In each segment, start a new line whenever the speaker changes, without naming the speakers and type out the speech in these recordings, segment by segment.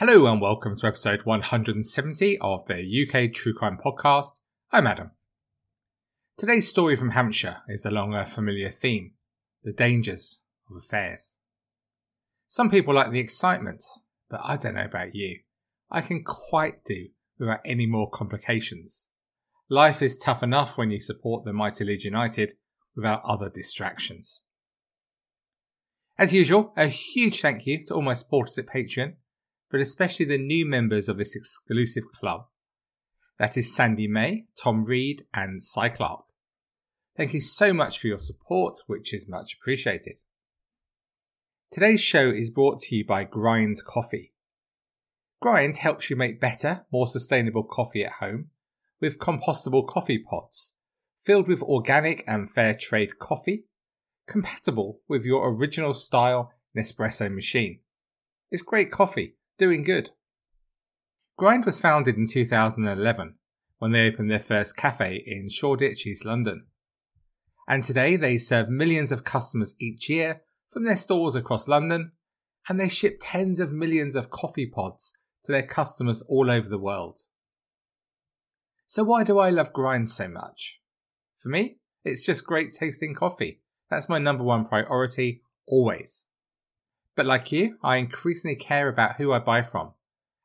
Hello and welcome to episode 170 of the UK True Crime Podcast. I'm Adam. Today's story from Hampshire is along a familiar theme the dangers of affairs. Some people like the excitement, but I don't know about you. I can quite do without any more complications. Life is tough enough when you support the mighty Leeds United without other distractions. As usual, a huge thank you to all my supporters at Patreon but especially the new members of this exclusive club. That is Sandy May, Tom Reed, and Cy Clark. Thank you so much for your support, which is much appreciated. Today's show is brought to you by Grind Coffee. Grind helps you make better, more sustainable coffee at home with compostable coffee pods filled with organic and fair trade coffee, compatible with your original style Nespresso machine. It's great coffee doing good. Grind was founded in 2011 when they opened their first cafe in Shoreditch, East London. And today they serve millions of customers each year from their stores across London, and they ship tens of millions of coffee pods to their customers all over the world. So why do I love Grind so much? For me, it's just great tasting coffee. That's my number one priority, always. But like you, I increasingly care about who I buy from,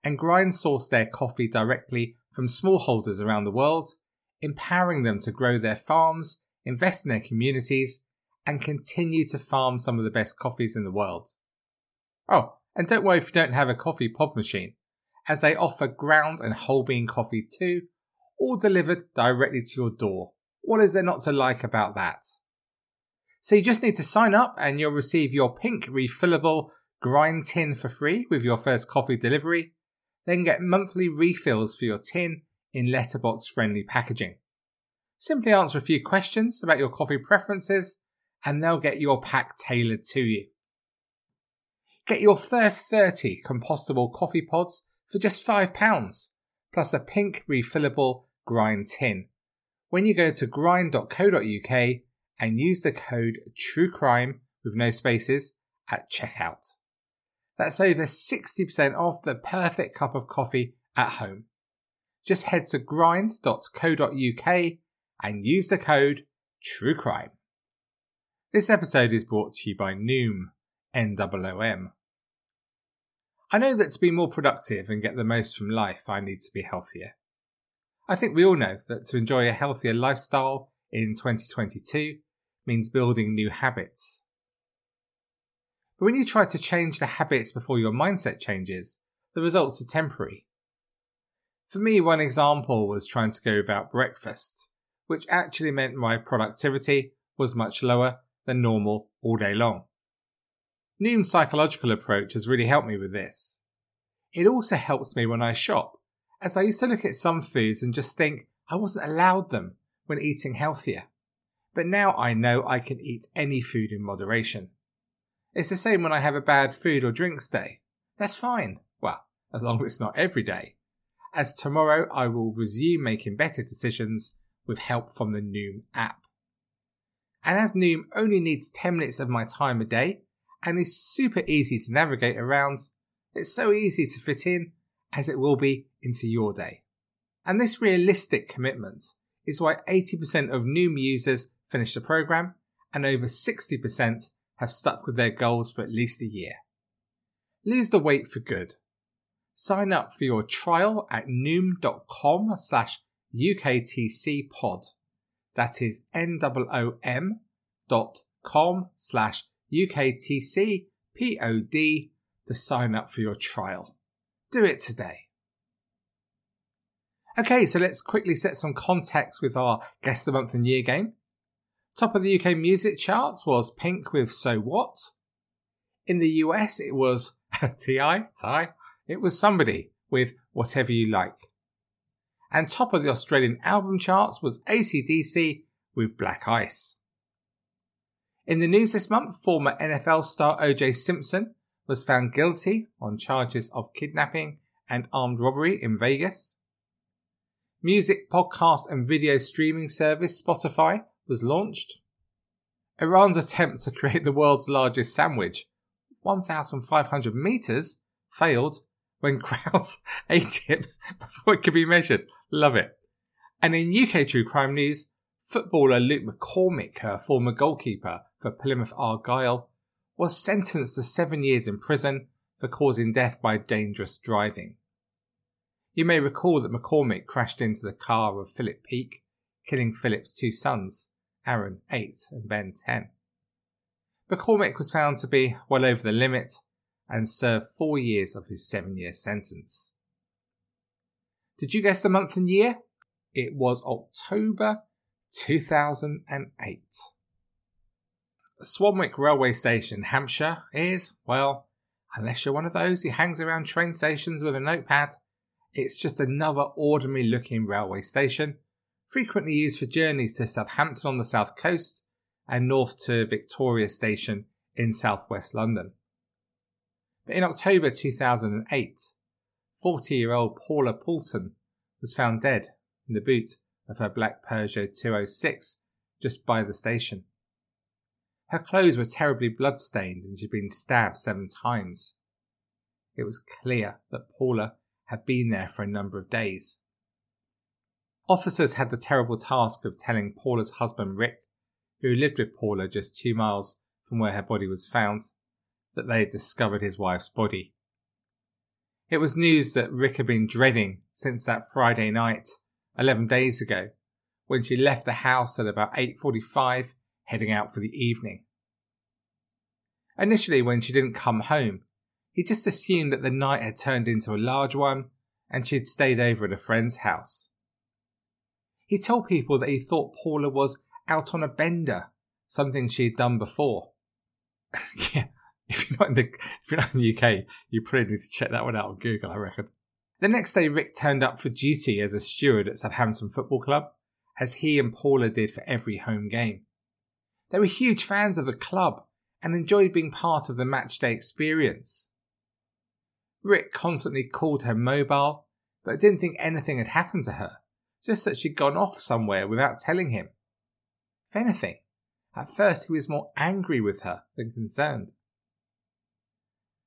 and Grind source their coffee directly from smallholders around the world, empowering them to grow their farms, invest in their communities, and continue to farm some of the best coffees in the world. Oh, and don't worry if you don't have a coffee pod machine, as they offer ground and whole bean coffee too, all delivered directly to your door. What is there not to like about that? So you just need to sign up and you'll receive your pink refillable grind tin for free with your first coffee delivery. Then get monthly refills for your tin in letterbox friendly packaging. Simply answer a few questions about your coffee preferences and they'll get your pack tailored to you. Get your first 30 compostable coffee pods for just £5 plus a pink refillable grind tin when you go to grind.co.uk and use the code TRUECRIME with no spaces at checkout. That's over 60% off the perfect cup of coffee at home. Just head to grind.co.uk and use the code TRUECRIME. This episode is brought to you by Noom, N-O-O-M. I know that to be more productive and get the most from life, I need to be healthier. I think we all know that to enjoy a healthier lifestyle in 2022, means building new habits. But when you try to change the habits before your mindset changes, the results are temporary. For me, one example was trying to go without breakfast, which actually meant my productivity was much lower than normal all day long. Noom's psychological approach has really helped me with this. It also helps me when I shop, as I used to look at some foods and just think I wasn't allowed them when eating healthier but now I know I can eat any food in moderation. It's the same when I have a bad food or drinks day. That's fine. Well, as long as it's not every day. As tomorrow I will resume making better decisions with help from the Noom app. And as Noom only needs 10 minutes of my time a day and is super easy to navigate around, it's so easy to fit in as it will be into your day. And this realistic commitment is why 80% of Noom users finish the program, and over 60% have stuck with their goals for at least a year. Lose the weight for good. Sign up for your trial at noom.com slash UKTC pod. That is N-O-O-M dot com slash UKTC P-O-D to sign up for your trial. Do it today. Okay, so let's quickly set some context with our Guess the Month and Year game. Top of the UK music charts was Pink with So What. In the US, it was T.I. Ty? It was somebody with Whatever You Like. And top of the Australian album charts was ACDC with Black Ice. In the news this month, former NFL star OJ Simpson was found guilty on charges of kidnapping and armed robbery in Vegas. Music, podcast, and video streaming service Spotify was launched. Iran's attempt to create the world's largest sandwich, 1,500 meters, failed when crowds ate it before it could be measured. Love it. And in UK true crime news, footballer Luke McCormick, a former goalkeeper for Plymouth Argyle, was sentenced to seven years in prison for causing death by dangerous driving. You may recall that McCormick crashed into the car of Philip Peake, killing Philip's two sons, Aaron, 8, and Ben, 10. McCormick was found to be well over the limit and served four years of his seven year sentence. Did you guess the month and year? It was October 2008. Swanwick Railway Station, Hampshire, is, well, unless you're one of those who hangs around train stations with a notepad, it's just another ordinary looking railway station, frequently used for journeys to Southampton on the south coast and north to Victoria Station in southwest London. But in October 2008, 40 year old Paula Poolton was found dead in the boot of her black Peugeot 206 just by the station. Her clothes were terribly blood-stained and she'd been stabbed seven times. It was clear that Paula had been there for a number of days. Officers had the terrible task of telling Paula's husband Rick, who lived with Paula just two miles from where her body was found, that they had discovered his wife's body. It was news that Rick had been dreading since that Friday night, 11 days ago, when she left the house at about 8.45 heading out for the evening. Initially, when she didn't come home, he just assumed that the night had turned into a large one and she had stayed over at a friend's house. He told people that he thought Paula was out on a bender, something she had done before. yeah, if you're not in the if you're not in the UK, you probably need to check that one out on Google, I reckon. The next day, Rick turned up for duty as a steward at Southampton Football Club, as he and Paula did for every home game. They were huge fans of the club and enjoyed being part of the matchday experience. Rick constantly called her mobile, but didn't think anything had happened to her, just that she'd gone off somewhere without telling him. If anything, at first he was more angry with her than concerned.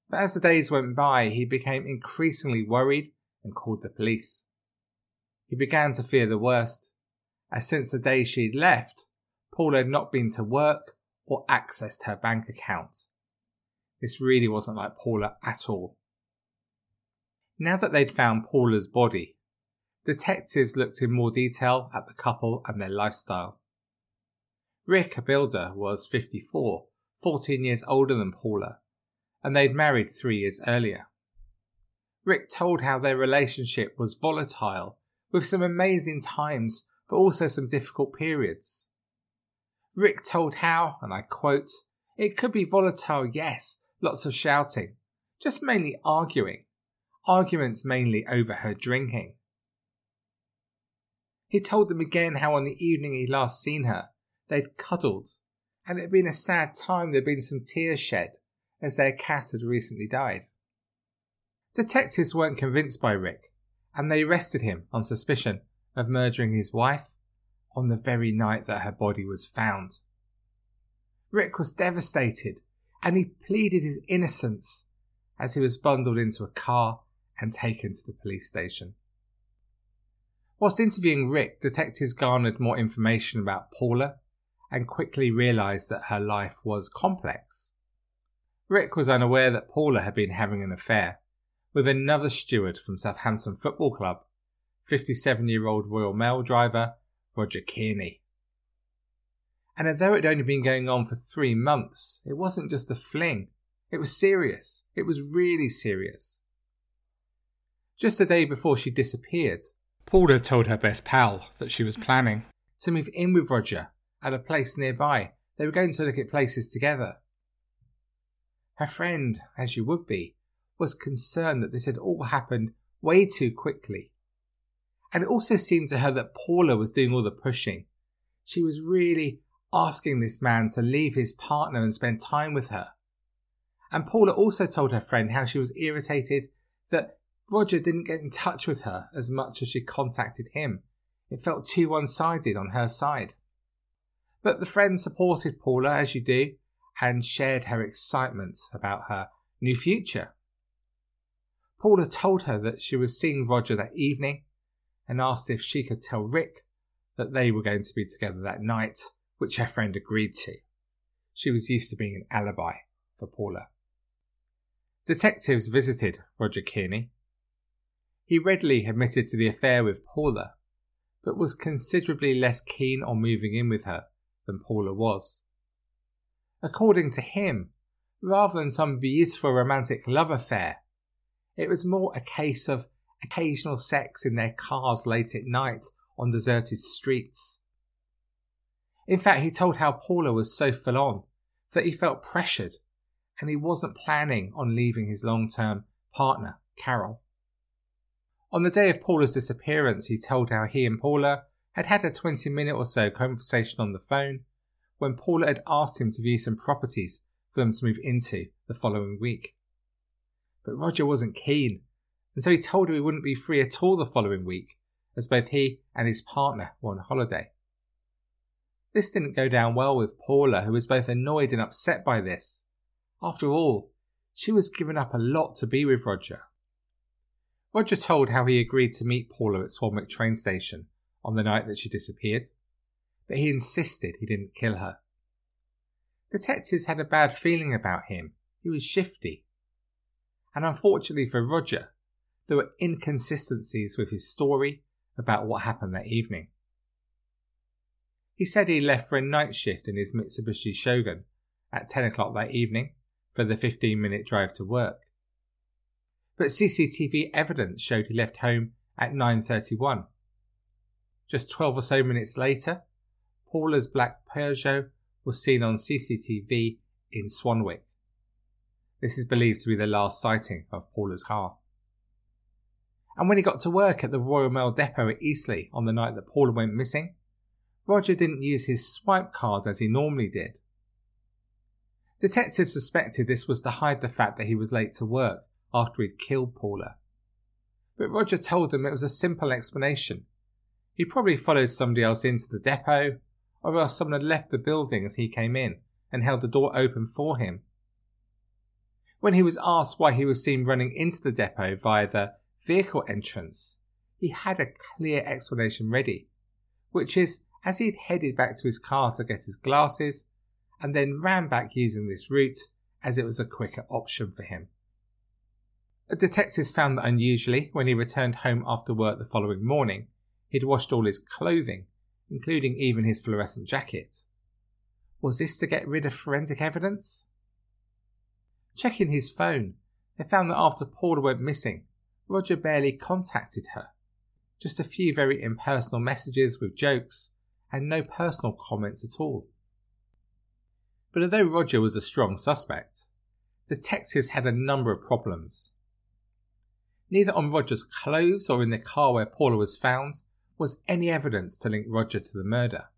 But as the days went by, he became increasingly worried and called the police. He began to fear the worst, as since the day she'd left, Paula had not been to work or accessed her bank account. This really wasn't like Paula at all. Now that they'd found Paula's body, detectives looked in more detail at the couple and their lifestyle. Rick, a builder, was 54, 14 years older than Paula, and they'd married three years earlier. Rick told how their relationship was volatile, with some amazing times, but also some difficult periods. Rick told how, and I quote, it could be volatile, yes, lots of shouting, just mainly arguing, arguments mainly over her drinking. He told them again how on the evening he'd last seen her, they'd cuddled, and it had been a sad time, there'd been some tears shed, as their cat had recently died. Detectives weren't convinced by Rick, and they arrested him on suspicion of murdering his wife on the very night that her body was found. Rick was devastated and he pleaded his innocence as he was bundled into a car and taken to the police station. Whilst interviewing Rick, detectives garnered more information about Paula and quickly realised that her life was complex. Rick was unaware that Paula had been having an affair with another steward from Southampton Football Club, 57 year old Royal Mail driver Roger Kearney. And although it had only been going on for three months, it wasn't just a fling. It was serious. It was really serious. Just a day before she disappeared, Paula told her best pal that she was planning to move in with Roger at a place nearby. They were going to look at places together. Her friend, as you would be, was concerned that this had all happened way too quickly. And it also seemed to her that Paula was doing all the pushing. She was really asking this man to leave his partner and spend time with her. And Paula also told her friend how she was irritated that Roger didn't get in touch with her as much as she contacted him. It felt too one sided on her side. But the friend supported Paula as you do and shared her excitement about her new future. Paula told her that she was seeing Roger that evening and asked if she could tell Rick that they were going to be together that night, which her friend agreed to. She was used to being an alibi for Paula. Detectives visited Roger Kearney. He readily admitted to the affair with Paula, but was considerably less keen on moving in with her than Paula was. According to him, rather than some beautiful romantic love affair, it was more a case of occasional sex in their cars late at night on deserted streets. In fact, he told how Paula was so full on that he felt pressured and he wasn't planning on leaving his long term partner, Carol. On the day of Paula's disappearance, he told how he and Paula had had a 20 minute or so conversation on the phone when Paula had asked him to view some properties for them to move into the following week. But Roger wasn't keen, and so he told her he wouldn't be free at all the following week, as both he and his partner were on holiday. This didn't go down well with Paula, who was both annoyed and upset by this. After all, she was giving up a lot to be with Roger. Roger told how he agreed to meet Paula at Swanwick train station on the night that she disappeared, but he insisted he didn't kill her. Detectives had a bad feeling about him. He was shifty. And unfortunately for Roger, there were inconsistencies with his story about what happened that evening. He said he left for a night shift in his Mitsubishi Shogun at 10 o'clock that evening for the 15 minute drive to work. But CCTV evidence showed he left home at 9.31. Just 12 or so minutes later, Paula's black Peugeot was seen on CCTV in Swanwick. This is believed to be the last sighting of Paula's car. And when he got to work at the Royal Mail depot at Eastleigh on the night that Paula went missing, Roger didn't use his swipe card as he normally did. Detectives suspected this was to hide the fact that he was late to work after he'd killed Paula. But Roger told them it was a simple explanation. He probably followed somebody else into the depot, or else someone had left the building as he came in and held the door open for him. When he was asked why he was seen running into the depot via the vehicle entrance, he had a clear explanation ready, which is as he'd headed back to his car to get his glasses, and then ran back using this route as it was a quicker option for him. Detectives found that unusually, when he returned home after work the following morning, he'd washed all his clothing, including even his fluorescent jacket. Was this to get rid of forensic evidence? Checking his phone, they found that after Paula went missing, Roger barely contacted her. Just a few very impersonal messages with jokes, and no personal comments at all. But although Roger was a strong suspect, detectives had a number of problems. Neither on Roger's clothes or in the car where Paula was found was any evidence to link Roger to the murder,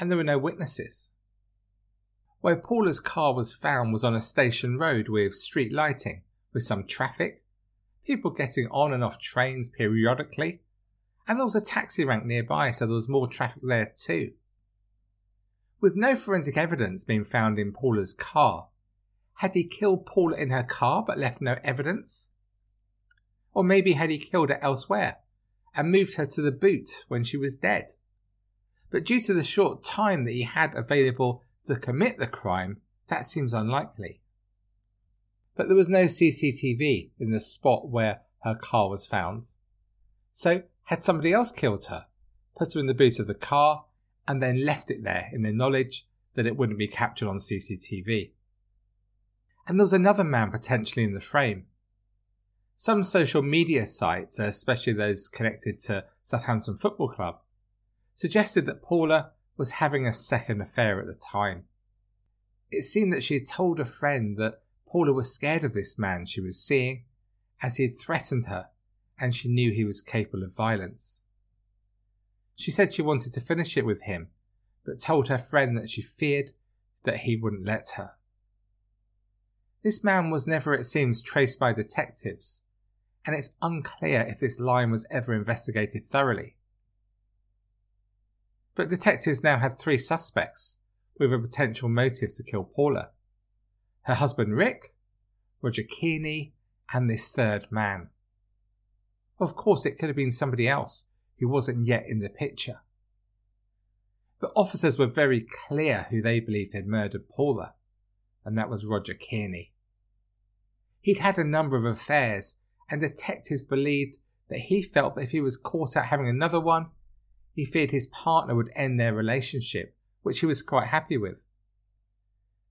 and there were no witnesses. Where Paula's car was found was on a station road with street lighting, with some traffic, people getting on and off trains periodically, and there was a taxi rank nearby, so there was more traffic there too. With no forensic evidence being found in Paula's car, had he killed Paula in her car but left no evidence? Or maybe had he killed her elsewhere and moved her to the boot when she was dead? But due to the short time that he had available to commit the crime, that seems unlikely. But there was no CCTV in the spot where her car was found. So, had somebody else killed her, put her in the boot of the car, and then left it there in the knowledge that it wouldn't be captured on CCTV. And there was another man potentially in the frame. Some social media sites, especially those connected to Southampton Football Club, suggested that Paula was having a second affair at the time. It seemed that she had told a friend that Paula was scared of this man she was seeing, as he had threatened her, and she knew he was capable of violence. She said she wanted to finish it with him, but told her friend that she feared that he wouldn't let her. This man was never, it seems, traced by detectives, and it's unclear if this line was ever investigated thoroughly. But detectives now had three suspects with a potential motive to kill Paula her husband Rick, Roger Kearney, and this third man. Of course, it could have been somebody else who wasn't yet in the picture. But officers were very clear who they believed had murdered Paula, and that was Roger Kearney. He'd had a number of affairs, and detectives believed that he felt that if he was caught out having another one, he feared his partner would end their relationship, which he was quite happy with.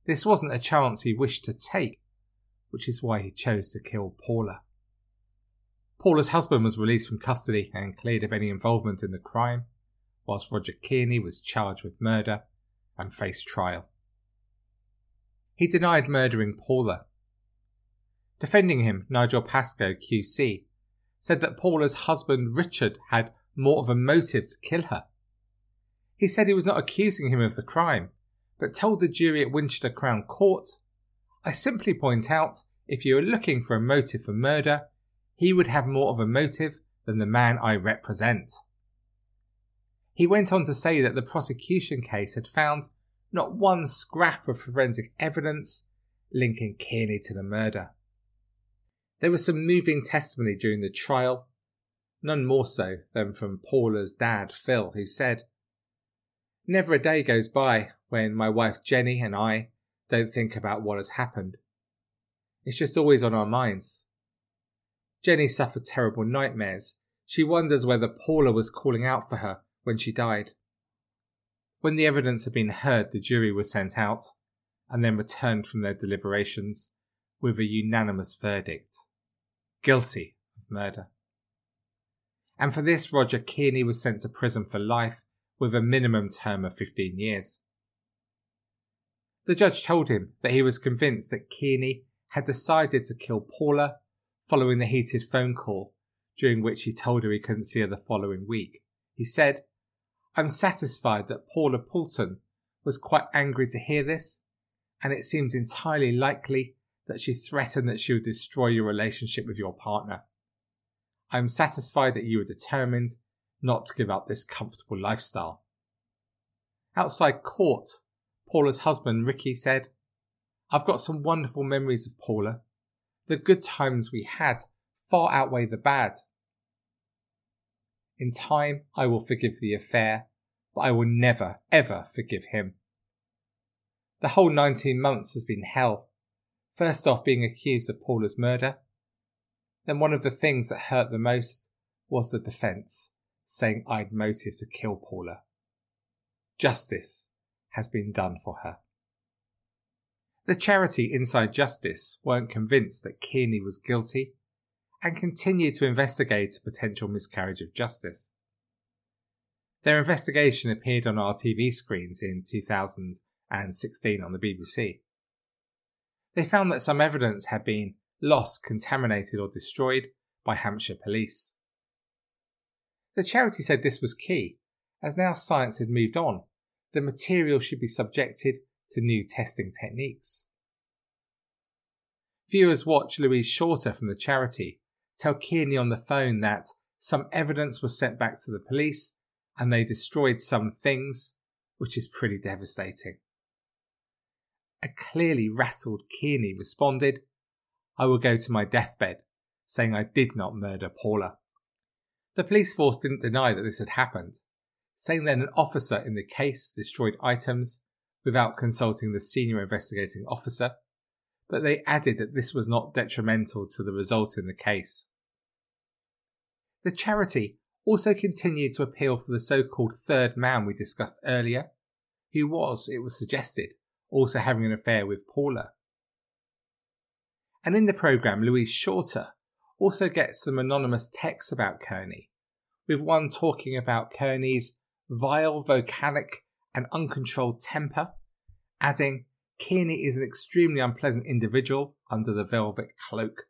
This wasn't a chance he wished to take, which is why he chose to kill Paula. Paula's husband was released from custody and cleared of any involvement in the crime, whilst Roger Kearney was charged with murder and faced trial. He denied murdering Paula. Defending him, Nigel Pascoe, QC, said that Paula's husband Richard had more of a motive to kill her. He said he was not accusing him of the crime, but told the jury at Winchester Crown Court, I simply point out if you are looking for a motive for murder, he would have more of a motive than the man I represent. He went on to say that the prosecution case had found not one scrap of forensic evidence linking Kearney to the murder. There was some moving testimony during the trial, none more so than from Paula's dad, Phil, who said, Never a day goes by when my wife Jenny and I don't think about what has happened. It's just always on our minds. Jenny suffered terrible nightmares. She wonders whether Paula was calling out for her when she died. When the evidence had been heard, the jury was sent out and then returned from their deliberations with a unanimous verdict guilty of murder. And for this, Roger Kearney was sent to prison for life with a minimum term of 15 years. The judge told him that he was convinced that Kearney had decided to kill Paula following the heated phone call during which he told her he couldn't see her the following week. He said, I'm satisfied that Paula Poolton was quite angry to hear this, and it seems entirely likely that she threatened that she would destroy your relationship with your partner. I am satisfied that you are determined not to give up this comfortable lifestyle. Outside court, Paula's husband, Ricky, said, I've got some wonderful memories of Paula. The good times we had far outweigh the bad. In time, I will forgive the affair, but I will never, ever forgive him. The whole 19 months has been hell. First off, being accused of Paula's murder. Then one of the things that hurt the most was the defence saying I'd motive to kill Paula. Justice has been done for her. The charity Inside Justice weren't convinced that Kearney was guilty and continued to investigate a potential miscarriage of justice. Their investigation appeared on our TV screens in 2016 on the BBC. They found that some evidence had been lost, contaminated, or destroyed by Hampshire police. The charity said this was key, as now science had moved on, the material should be subjected to new testing techniques. Viewers watch Louise Shorter from the charity tell Kearney on the phone that some evidence was sent back to the police and they destroyed some things, which is pretty devastating. A clearly rattled Kearney responded, I will go to my deathbed, saying I did not murder Paula. The police force didn't deny that this had happened, saying that an officer in the case destroyed items without consulting the senior investigating officer, but they added that this was not detrimental to the result in the case. The charity also continued to appeal for the so called third man we discussed earlier, who was, it was suggested, also having an affair with Paula. And in the programme, Louise Shorter also gets some anonymous texts about Kearney, with one talking about Kearney's vile, volcanic, and uncontrolled temper, adding, Kearney is an extremely unpleasant individual under the velvet cloak.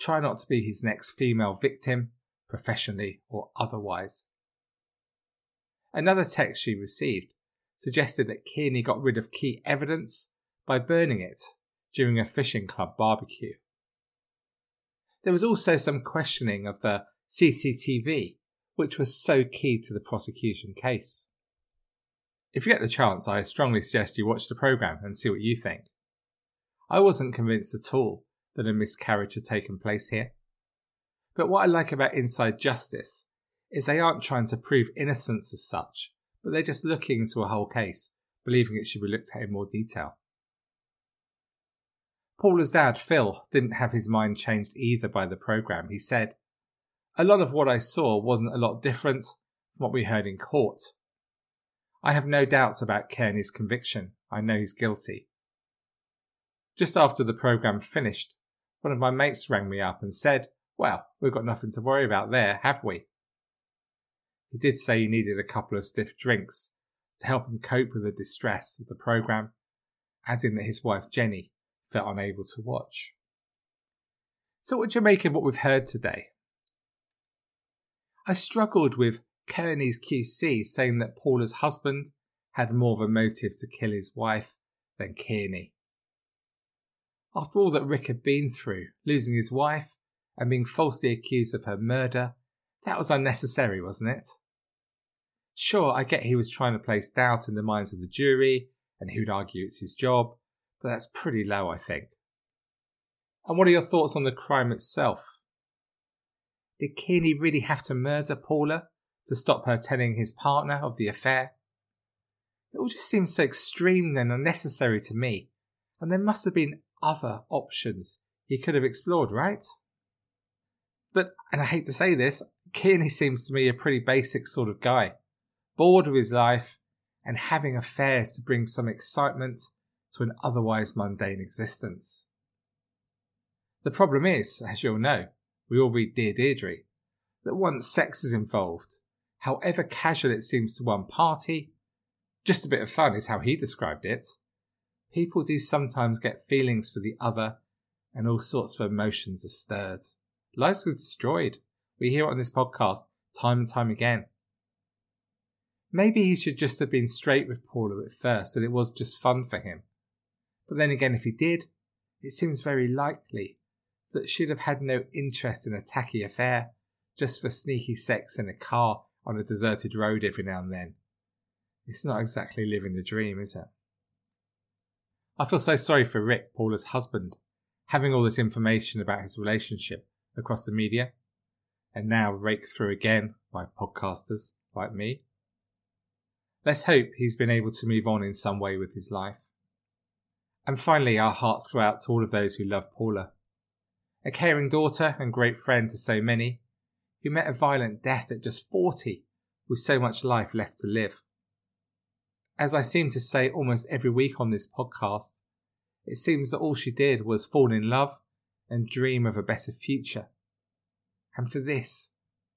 Try not to be his next female victim, professionally or otherwise. Another text she received suggested that Kearney got rid of key evidence by burning it during a fishing club barbecue. There was also some questioning of the CCTV, which was so key to the prosecution case. If you get the chance, I strongly suggest you watch the programme and see what you think. I wasn't convinced at all that a miscarriage had taken place here. But what I like about Inside Justice is they aren't trying to prove innocence as such, but they're just looking into a whole case, believing it should be looked at in more detail. Paula's dad, Phil, didn't have his mind changed either by the programme. He said, A lot of what I saw wasn't a lot different from what we heard in court. I have no doubts about Kearney's conviction. I know he's guilty. Just after the programme finished, one of my mates rang me up and said, Well, we've got nothing to worry about there, have we? He did say he needed a couple of stiff drinks to help him cope with the distress of the programme, adding that his wife Jenny felt unable to watch. So, what do you make of what we've heard today? I struggled with Kearney's QC saying that Paula's husband had more of a motive to kill his wife than Kearney. After all that Rick had been through, losing his wife and being falsely accused of her murder, that was unnecessary, wasn't it? Sure, I get he was trying to place doubt in the minds of the jury and who'd argue it's his job, but that's pretty low, I think. And what are your thoughts on the crime itself? Did Kearney really have to murder Paula to stop her telling his partner of the affair? It all just seems so extreme and unnecessary to me, and there must have been other options he could have explored, right? But, and I hate to say this, Kearney seems to me a pretty basic sort of guy, bored with his life and having affairs to bring some excitement to an otherwise mundane existence. The problem is, as you'll know, we all read Dear Deirdre, that once sex is involved, however casual it seems to one party, just a bit of fun is how he described it, people do sometimes get feelings for the other and all sorts of emotions are stirred. Lives are destroyed. We hear it on this podcast time and time again. Maybe he should just have been straight with Paula at first and it was just fun for him. But then again, if he did, it seems very likely that she'd have had no interest in a tacky affair just for sneaky sex in a car on a deserted road every now and then. It's not exactly living the dream, is it? I feel so sorry for Rick, Paula's husband, having all this information about his relationship across the media, and now raked through again by podcasters like me. Let's hope he's been able to move on in some way with his life. And finally, our hearts go out to all of those who love Paula. A caring daughter and great friend to so many, who met a violent death at just 40 with so much life left to live. As I seem to say almost every week on this podcast, it seems that all she did was fall in love and dream of a better future. And for this,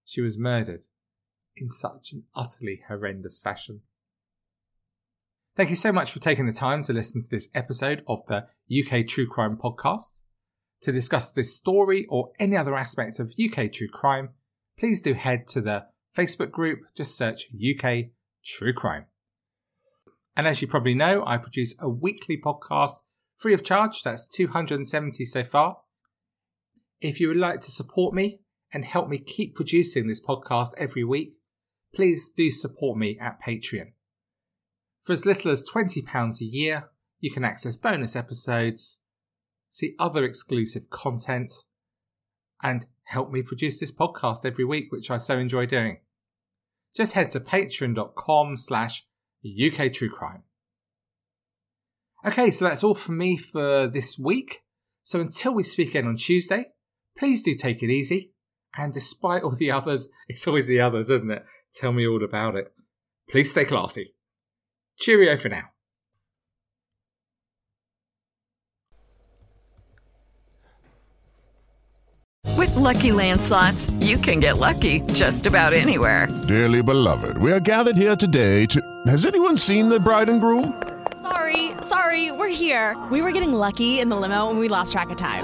she was murdered in such an utterly horrendous fashion. Thank you so much for taking the time to listen to this episode of the UK True Crime Podcast. To discuss this story or any other aspects of UK True Crime, please do head to the Facebook group, just search UK True Crime. And as you probably know, I produce a weekly podcast free of charge. That's 270 so far. If you would like to support me and help me keep producing this podcast every week, please do support me at Patreon. For as little as £20 a year, you can access bonus episodes, see other exclusive content, and help me produce this podcast every week, which I so enjoy doing. Just head to patreon.com slash UK True Crime. Okay, so that's all from me for this week. So until we speak again on Tuesday, please do take it easy. And despite all the others, it's always the others, isn't it? Tell me all about it. Please stay classy. Cheerio for now.
With Lucky Land slots, you can get lucky just about anywhere.
Dearly beloved, we are gathered here today to. Has anyone seen the bride and groom?
Sorry,
Sorry, we're here. We were getting lucky in the limo and we lost track of time.